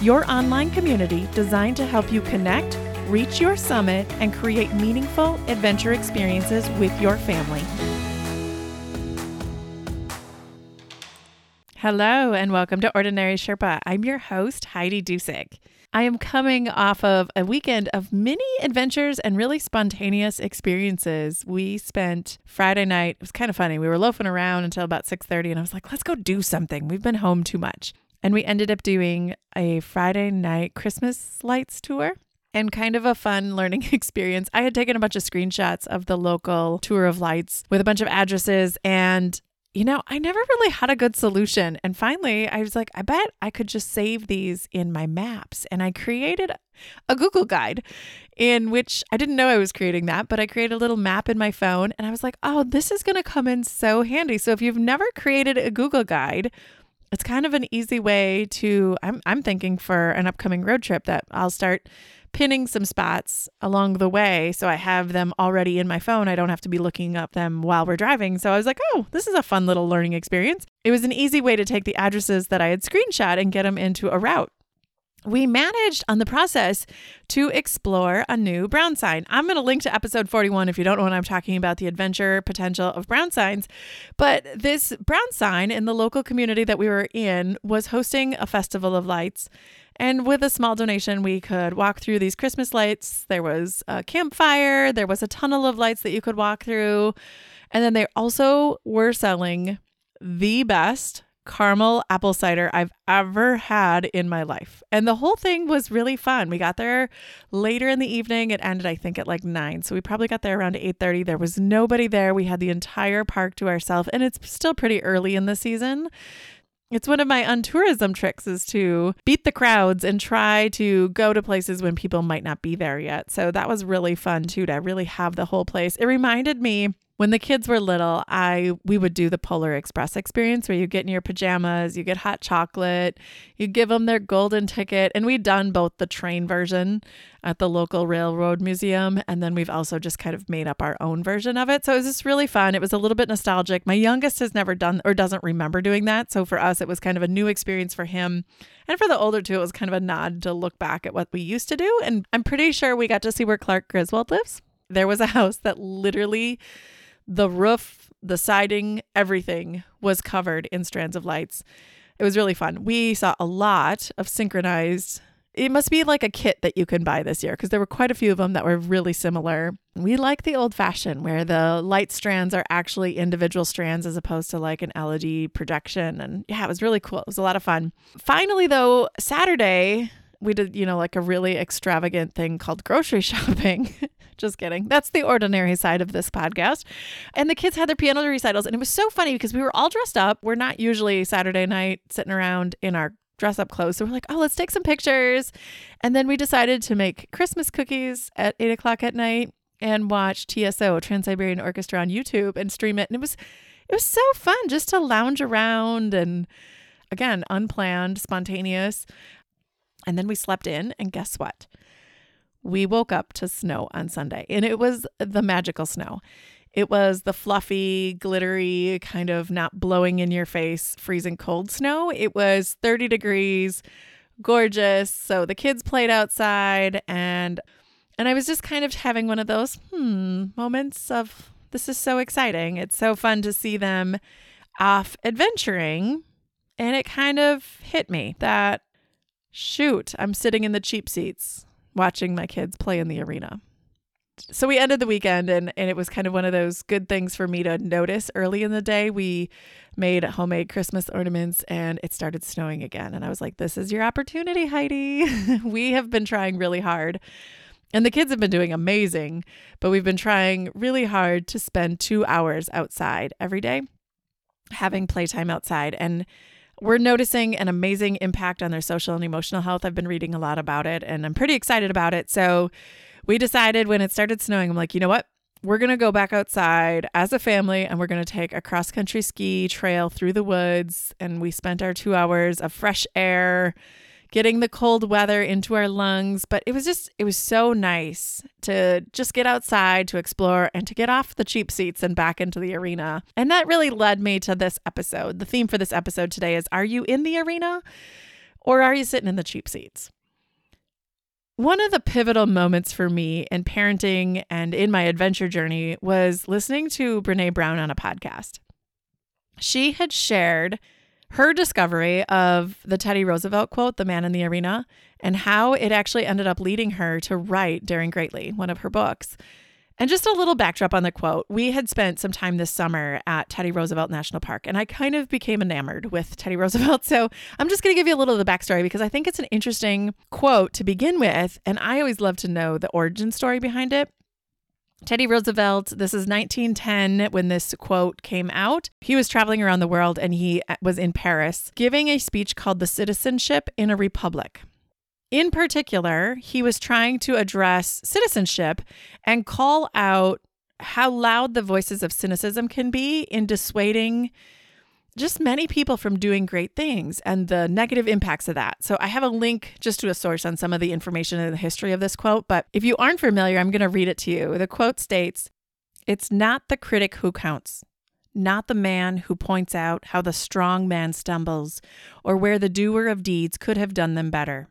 your online community designed to help you connect, reach your summit, and create meaningful adventure experiences with your family. Hello, and welcome to Ordinary Sherpa. I'm your host, Heidi Dusick. I am coming off of a weekend of mini adventures and really spontaneous experiences. We spent Friday night. It was kind of funny. We were loafing around until about 6:30 and I was like, "Let's go do something. We've been home too much." And we ended up doing a Friday night Christmas lights tour and kind of a fun learning experience. I had taken a bunch of screenshots of the local tour of lights with a bunch of addresses and you know, I never really had a good solution. And finally, I was like, I bet I could just save these in my maps. And I created a Google guide in which I didn't know I was creating that, but I created a little map in my phone. And I was like, oh, this is going to come in so handy. So if you've never created a Google guide, it's kind of an easy way to I'm I'm thinking for an upcoming road trip that I'll start pinning some spots along the way so I have them already in my phone. I don't have to be looking up them while we're driving. So I was like, "Oh, this is a fun little learning experience." It was an easy way to take the addresses that I had screenshot and get them into a route we managed on the process to explore a new brown sign. I'm going to link to episode 41 if you don't know what I'm talking about the adventure potential of brown signs. But this brown sign in the local community that we were in was hosting a festival of lights. And with a small donation, we could walk through these Christmas lights. There was a campfire, there was a tunnel of lights that you could walk through. And then they also were selling the best caramel apple cider I've ever had in my life. And the whole thing was really fun. We got there later in the evening. It ended I think at like 9. So we probably got there around 8:30. There was nobody there. We had the entire park to ourselves and it's still pretty early in the season. It's one of my untourism tricks is to beat the crowds and try to go to places when people might not be there yet. So that was really fun too to really have the whole place. It reminded me when the kids were little, I we would do the Polar Express experience where you get in your pajamas, you get hot chocolate, you give them their golden ticket, and we'd done both the train version at the local railroad museum, and then we've also just kind of made up our own version of it. So it was just really fun. It was a little bit nostalgic. My youngest has never done or doesn't remember doing that, so for us, it was kind of a new experience for him, and for the older two, it was kind of a nod to look back at what we used to do. And I'm pretty sure we got to see where Clark Griswold lives. There was a house that literally the roof, the siding, everything was covered in strands of lights. It was really fun. We saw a lot of synchronized. It must be like a kit that you can buy this year because there were quite a few of them that were really similar. We like the old fashioned where the light strands are actually individual strands as opposed to like an LED projection. And yeah, it was really cool. It was a lot of fun. Finally, though, Saturday, we did, you know, like a really extravagant thing called grocery shopping. Just kidding. That's the ordinary side of this podcast. And the kids had their piano recitals, and it was so funny because we were all dressed up. We're not usually Saturday night sitting around in our dress up clothes. So we're like, oh, let's take some pictures. And then we decided to make Christmas cookies at eight o'clock at night and watch TSO, Trans Siberian Orchestra, on YouTube and stream it. And it was it was so fun just to lounge around and again, unplanned, spontaneous. And then we slept in, and guess what? We woke up to snow on Sunday, and it was the magical snow. It was the fluffy, glittery, kind of not blowing in your face, freezing cold snow. It was 30 degrees, gorgeous. So the kids played outside and and I was just kind of having one of those hmm moments of this is so exciting. It's so fun to see them off adventuring. And it kind of hit me that shoot, I'm sitting in the cheap seats watching my kids play in the arena. So we ended the weekend and, and it was kind of one of those good things for me to notice early in the day. We made homemade Christmas ornaments and it started snowing again. And I was like, this is your opportunity, Heidi. we have been trying really hard. And the kids have been doing amazing, but we've been trying really hard to spend two hours outside every day, having playtime outside. And we're noticing an amazing impact on their social and emotional health. I've been reading a lot about it and I'm pretty excited about it. So we decided when it started snowing, I'm like, you know what? We're going to go back outside as a family and we're going to take a cross country ski trail through the woods. And we spent our two hours of fresh air getting the cold weather into our lungs. But it was just, it was so nice to just get outside, to explore, and to get off the cheap seats and back into the arena. And that really led me to this episode. The theme for this episode today is Are you in the arena or are you sitting in the cheap seats? One of the pivotal moments for me in parenting and in my adventure journey was listening to Brene Brown on a podcast. She had shared her discovery of the Teddy Roosevelt quote, the man in the arena, and how it actually ended up leading her to write Daring Greatly, one of her books. And just a little backdrop on the quote. We had spent some time this summer at Teddy Roosevelt National Park, and I kind of became enamored with Teddy Roosevelt. So I'm just going to give you a little of the backstory because I think it's an interesting quote to begin with. And I always love to know the origin story behind it. Teddy Roosevelt, this is 1910 when this quote came out. He was traveling around the world and he uh, was in Paris giving a speech called The Citizenship in a Republic. In particular, he was trying to address citizenship and call out how loud the voices of cynicism can be in dissuading just many people from doing great things and the negative impacts of that. So I have a link just to a source on some of the information and the history of this quote, but if you aren't familiar, I'm going to read it to you. The quote states, "It's not the critic who counts, not the man who points out how the strong man stumbles or where the doer of deeds could have done them better."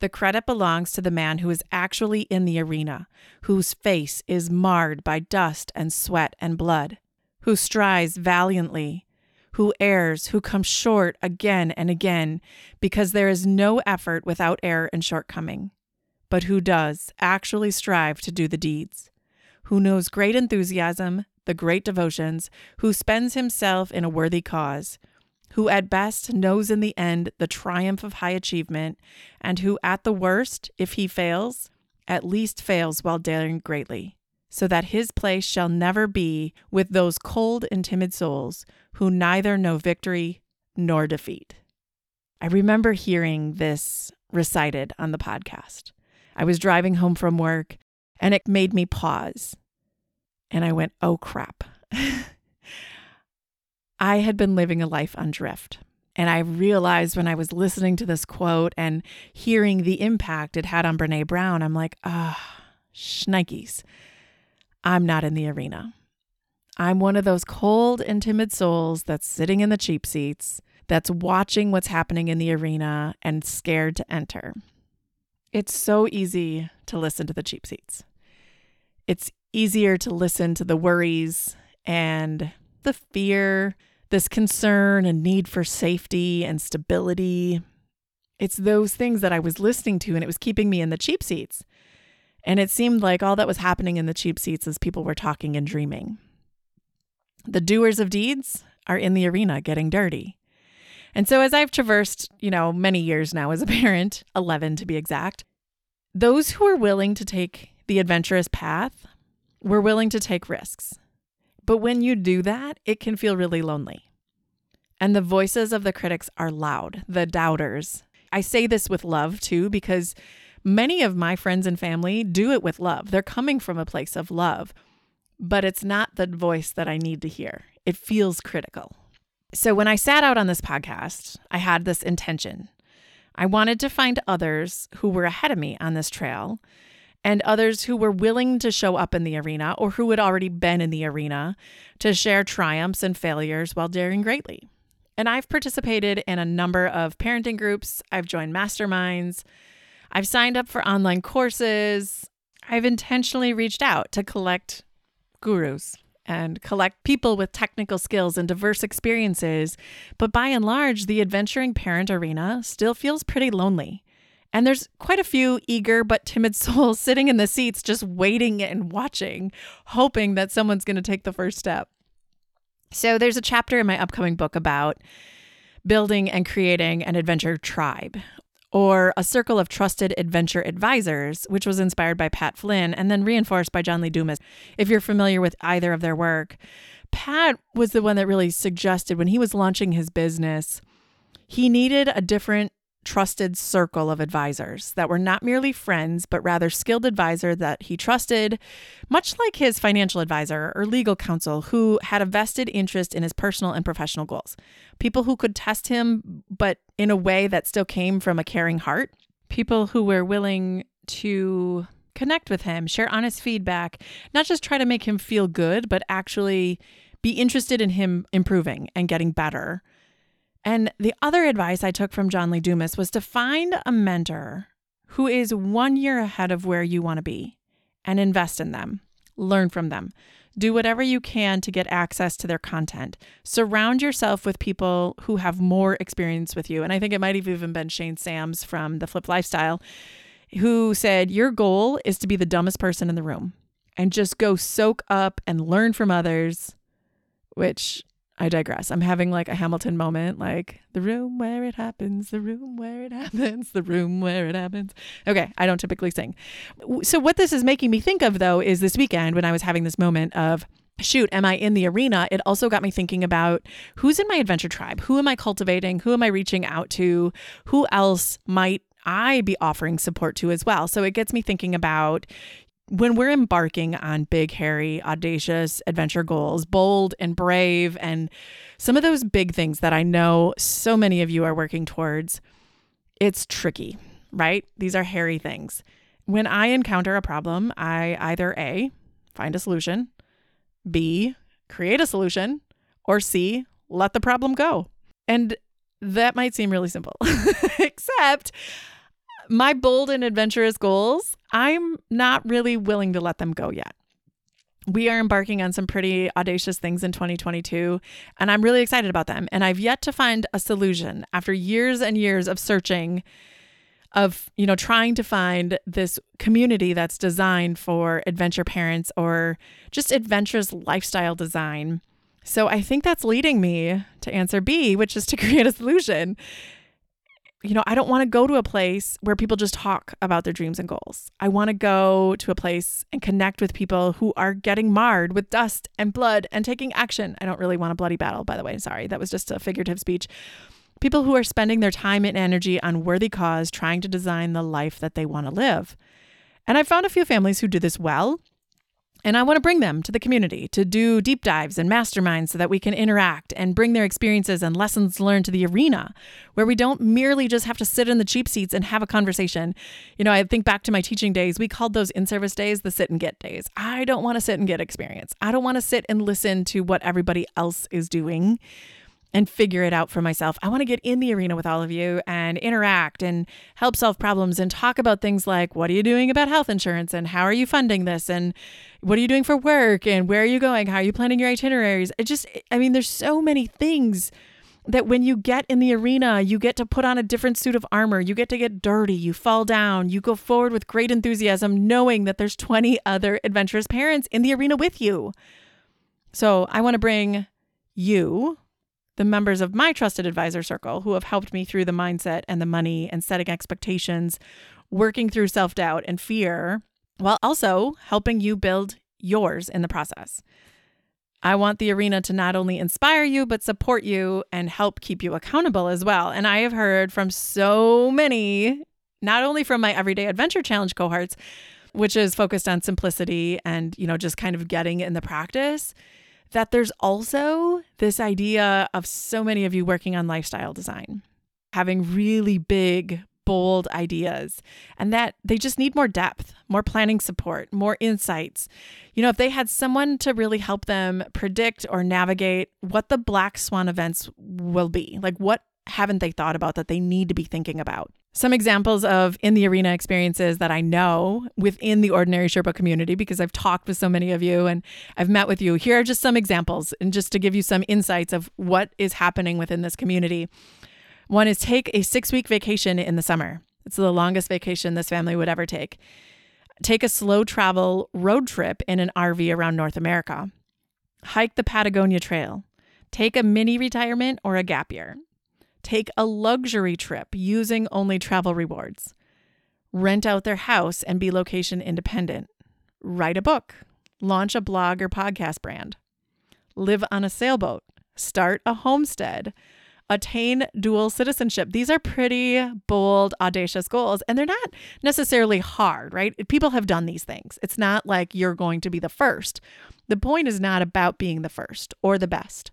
The credit belongs to the man who is actually in the arena, whose face is marred by dust and sweat and blood, who strives valiantly, who errs, who comes short again and again, because there is no effort without error and shortcoming, but who does actually strive to do the deeds, who knows great enthusiasm, the great devotions, who spends himself in a worthy cause, who at best knows in the end the triumph of high achievement, and who at the worst, if he fails, at least fails while daring greatly so that his place shall never be with those cold and timid souls who neither know victory nor defeat. I remember hearing this recited on the podcast. I was driving home from work and it made me pause. And I went, oh crap. I had been living a life on drift. And I realized when I was listening to this quote and hearing the impact it had on Brene Brown, I'm like, ah, oh, shnikes. I'm not in the arena. I'm one of those cold and timid souls that's sitting in the cheap seats, that's watching what's happening in the arena and scared to enter. It's so easy to listen to the cheap seats. It's easier to listen to the worries and the fear, this concern and need for safety and stability. It's those things that I was listening to, and it was keeping me in the cheap seats. And it seemed like all that was happening in the cheap seats is people were talking and dreaming. The doers of deeds are in the arena getting dirty. And so, as I've traversed, you know, many years now as a parent, 11 to be exact, those who are willing to take the adventurous path were willing to take risks. But when you do that, it can feel really lonely. And the voices of the critics are loud, the doubters. I say this with love too, because Many of my friends and family do it with love. They're coming from a place of love, but it's not the voice that I need to hear. It feels critical. So when I sat out on this podcast, I had this intention. I wanted to find others who were ahead of me on this trail and others who were willing to show up in the arena or who had already been in the arena to share triumphs and failures while daring greatly. And I've participated in a number of parenting groups, I've joined masterminds, I've signed up for online courses. I've intentionally reached out to collect gurus and collect people with technical skills and diverse experiences. But by and large, the adventuring parent arena still feels pretty lonely. And there's quite a few eager but timid souls sitting in the seats just waiting and watching, hoping that someone's going to take the first step. So there's a chapter in my upcoming book about building and creating an adventure tribe or A Circle of Trusted Adventure Advisors, which was inspired by Pat Flynn and then reinforced by John Lee Dumas. If you're familiar with either of their work, Pat was the one that really suggested when he was launching his business, he needed a different trusted circle of advisors that were not merely friends, but rather skilled advisor that he trusted, much like his financial advisor or legal counsel who had a vested interest in his personal and professional goals. People who could test him, but in a way that still came from a caring heart. People who were willing to connect with him, share honest feedback, not just try to make him feel good, but actually be interested in him improving and getting better and the other advice I took from John Lee Dumas was to find a mentor who is one year ahead of where you want to be and invest in them, learn from them. Do whatever you can to get access to their content. Surround yourself with people who have more experience with you. And I think it might have even been Shane Sams from The Flip Lifestyle who said, Your goal is to be the dumbest person in the room and just go soak up and learn from others, which I digress. I'm having like a Hamilton moment, like the room where it happens, the room where it happens, the room where it happens. Okay, I don't typically sing. So, what this is making me think of though is this weekend when I was having this moment of, shoot, am I in the arena? It also got me thinking about who's in my adventure tribe? Who am I cultivating? Who am I reaching out to? Who else might I be offering support to as well? So, it gets me thinking about, when we're embarking on big, hairy, audacious adventure goals, bold and brave, and some of those big things that I know so many of you are working towards, it's tricky, right? These are hairy things. When I encounter a problem, I either A, find a solution, B, create a solution, or C, let the problem go. And that might seem really simple, except my bold and adventurous goals, I'm not really willing to let them go yet. We are embarking on some pretty audacious things in 2022, and I'm really excited about them. And I've yet to find a solution after years and years of searching of you know trying to find this community that's designed for adventure parents or just adventurous lifestyle design so i think that's leading me to answer b which is to create a solution you know, I don't want to go to a place where people just talk about their dreams and goals. I want to go to a place and connect with people who are getting marred with dust and blood and taking action. I don't really want a bloody battle, by the way. Sorry, that was just a figurative speech. People who are spending their time and energy on worthy cause trying to design the life that they want to live. And I've found a few families who do this well and I want to bring them to the community to do deep dives and masterminds so that we can interact and bring their experiences and lessons learned to the arena where we don't merely just have to sit in the cheap seats and have a conversation. You know, I think back to my teaching days, we called those in service days the sit and get days. I don't want to sit and get experience. I don't want to sit and listen to what everybody else is doing and figure it out for myself. I want to get in the arena with all of you and interact and help solve problems and talk about things like what are you doing about health insurance and how are you funding this and what are you doing for work and where are you going? How are you planning your itineraries? It just, I mean, there's so many things that when you get in the arena, you get to put on a different suit of armor. You get to get dirty. You fall down. You go forward with great enthusiasm, knowing that there's 20 other adventurous parents in the arena with you. So I want to bring you the members of my trusted advisor circle who have helped me through the mindset and the money and setting expectations, working through self doubt and fear, while also helping you build yours in the process. I want the arena to not only inspire you, but support you and help keep you accountable as well. And I have heard from so many, not only from my Everyday Adventure Challenge cohorts, which is focused on simplicity and, you know, just kind of getting in the practice that there's also this idea of so many of you working on lifestyle design, having really big, bold ideas, and that they just need more depth, more planning support, more insights. You know, if they had someone to really help them predict or navigate what the black swan events will be, like what haven't they thought about that they need to be thinking about? Some examples of in the arena experiences that I know within the ordinary Sherpa community, because I've talked with so many of you and I've met with you. Here are just some examples, and just to give you some insights of what is happening within this community. One is take a six week vacation in the summer. It's the longest vacation this family would ever take. Take a slow travel road trip in an RV around North America. Hike the Patagonia Trail. Take a mini retirement or a gap year. Take a luxury trip using only travel rewards. Rent out their house and be location independent. Write a book. Launch a blog or podcast brand. live on a sailboat, start a homestead, attain dual citizenship. These are pretty bold, audacious goals, and they're not necessarily hard, right? People have done these things. It's not like you're going to be the first. The point is not about being the first or the best.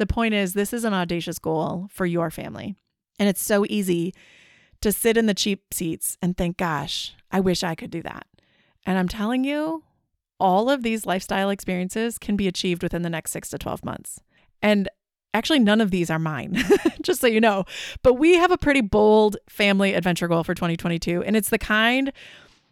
The point is, this is an audacious goal for your family. And it's so easy to sit in the cheap seats and think, gosh, I wish I could do that. And I'm telling you, all of these lifestyle experiences can be achieved within the next six to 12 months. And actually, none of these are mine, just so you know. But we have a pretty bold family adventure goal for 2022. And it's the kind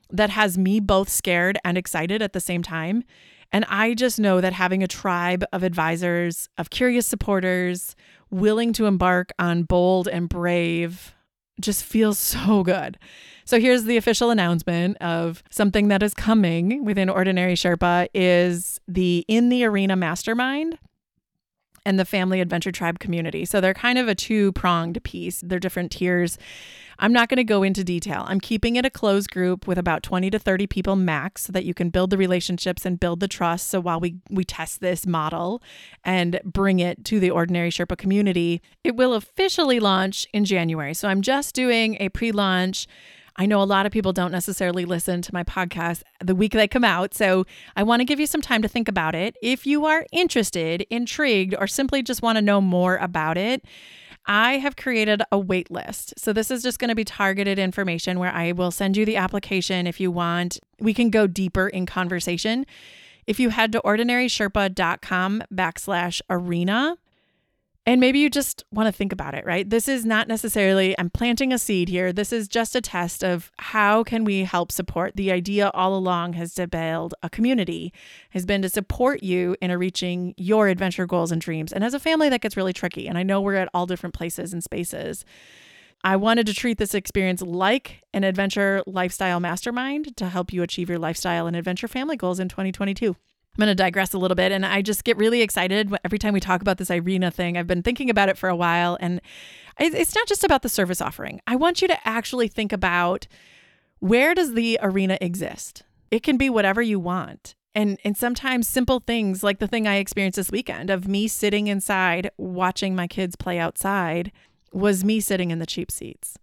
that has me both scared and excited at the same time. And I just know that having a tribe of advisors, of curious supporters, willing to embark on bold and brave just feels so good. So here's the official announcement of something that is coming within Ordinary Sherpa is the In the Arena Mastermind and the Family Adventure Tribe community. So they're kind of a two-pronged piece. They're different tiers I'm not going to go into detail. I'm keeping it a closed group with about 20 to 30 people max so that you can build the relationships and build the trust. So while we, we test this model and bring it to the Ordinary Sherpa community, it will officially launch in January. So I'm just doing a pre launch. I know a lot of people don't necessarily listen to my podcast the week they come out. So I want to give you some time to think about it. If you are interested, intrigued, or simply just want to know more about it, I have created a wait list. So this is just going to be targeted information where I will send you the application if you want. We can go deeper in conversation. If you head to ordinarysherpa.com backslash arena, and maybe you just want to think about it, right? This is not necessarily I'm planting a seed here. This is just a test of how can we help support. The idea all along has to build a community, has been to support you in reaching your adventure goals and dreams. And as a family that gets really tricky, and I know we're at all different places and spaces. I wanted to treat this experience like an adventure lifestyle mastermind to help you achieve your lifestyle and adventure family goals in 2022. I'm going to digress a little bit. And I just get really excited every time we talk about this Arena thing. I've been thinking about it for a while. And it's not just about the service offering. I want you to actually think about where does the arena exist? It can be whatever you want. And, and sometimes simple things like the thing I experienced this weekend of me sitting inside watching my kids play outside was me sitting in the cheap seats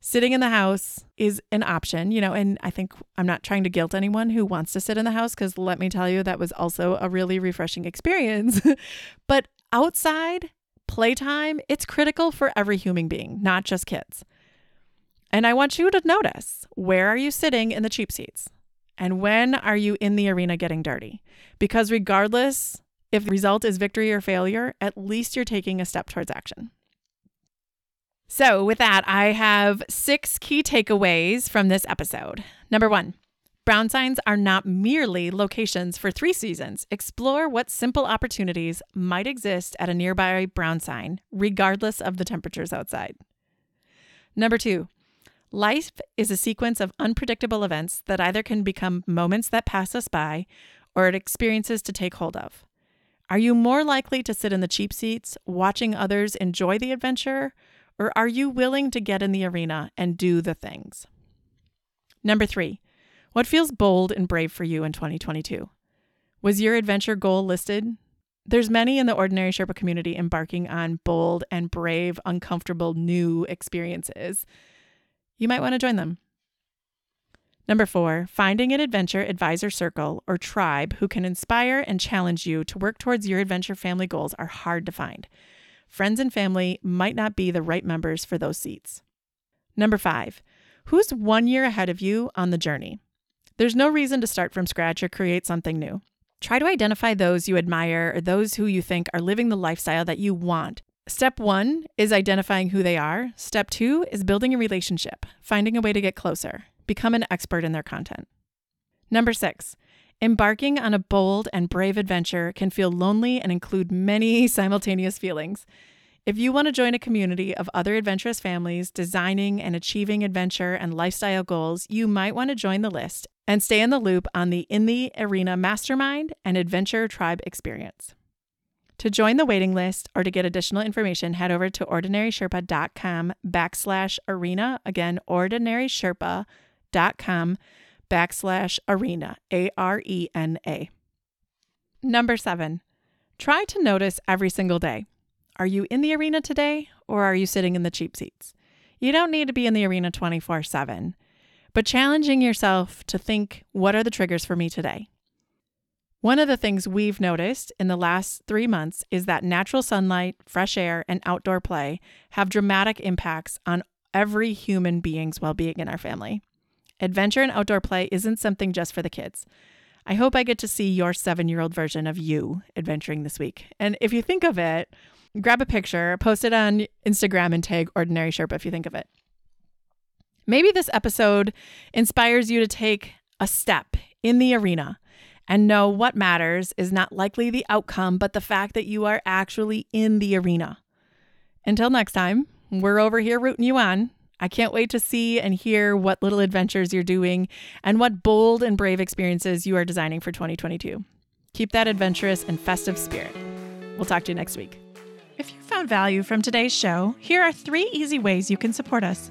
sitting in the house is an option, you know, and I think I'm not trying to guilt anyone who wants to sit in the house because let me tell you, that was also a really refreshing experience. but outside playtime, it's critical for every human being, not just kids. And I want you to notice where are you sitting in the cheap seats? And when are you in the arena getting dirty? Because regardless if the result is victory or failure, at least you're taking a step towards action. So, with that, I have six key takeaways from this episode. Number one, brown signs are not merely locations for three seasons. Explore what simple opportunities might exist at a nearby brown sign, regardless of the temperatures outside. Number two, life is a sequence of unpredictable events that either can become moments that pass us by or experiences to take hold of. Are you more likely to sit in the cheap seats, watching others enjoy the adventure? Or are you willing to get in the arena and do the things? Number three, what feels bold and brave for you in 2022? Was your adventure goal listed? There's many in the ordinary Sherpa community embarking on bold and brave, uncomfortable new experiences. You might want to join them. Number four, finding an adventure advisor circle or tribe who can inspire and challenge you to work towards your adventure family goals are hard to find friends and family might not be the right members for those seats. Number five, who's one year ahead of you on the journey? There's no reason to start from scratch or create something new. Try to identify those you admire or those who you think are living the lifestyle that you want. Step one is identifying who they are. Step two is building a relationship, finding a way to get closer, become an expert in their content. Number six, Embarking on a bold and brave adventure can feel lonely and include many simultaneous feelings. If you want to join a community of other adventurous families designing and achieving adventure and lifestyle goals, you might want to join the list and stay in the loop on the In the Arena Mastermind and Adventure Tribe experience. To join the waiting list or to get additional information, head over to ordinarysherpa.com backslash arena. Again, ordinarysherpa.com backslash arena, A R E N A. Number seven, Try to notice every single day. Are you in the arena today or are you sitting in the cheap seats? You don't need to be in the arena 24 7, but challenging yourself to think what are the triggers for me today? One of the things we've noticed in the last three months is that natural sunlight, fresh air, and outdoor play have dramatic impacts on every human being's well being in our family. Adventure and outdoor play isn't something just for the kids. I hope I get to see your seven year old version of you adventuring this week. And if you think of it, grab a picture, post it on Instagram, and tag Ordinary Sherpa if you think of it. Maybe this episode inspires you to take a step in the arena and know what matters is not likely the outcome, but the fact that you are actually in the arena. Until next time, we're over here rooting you on. I can't wait to see and hear what little adventures you're doing and what bold and brave experiences you are designing for 2022. Keep that adventurous and festive spirit. We'll talk to you next week. If you found value from today's show, here are three easy ways you can support us.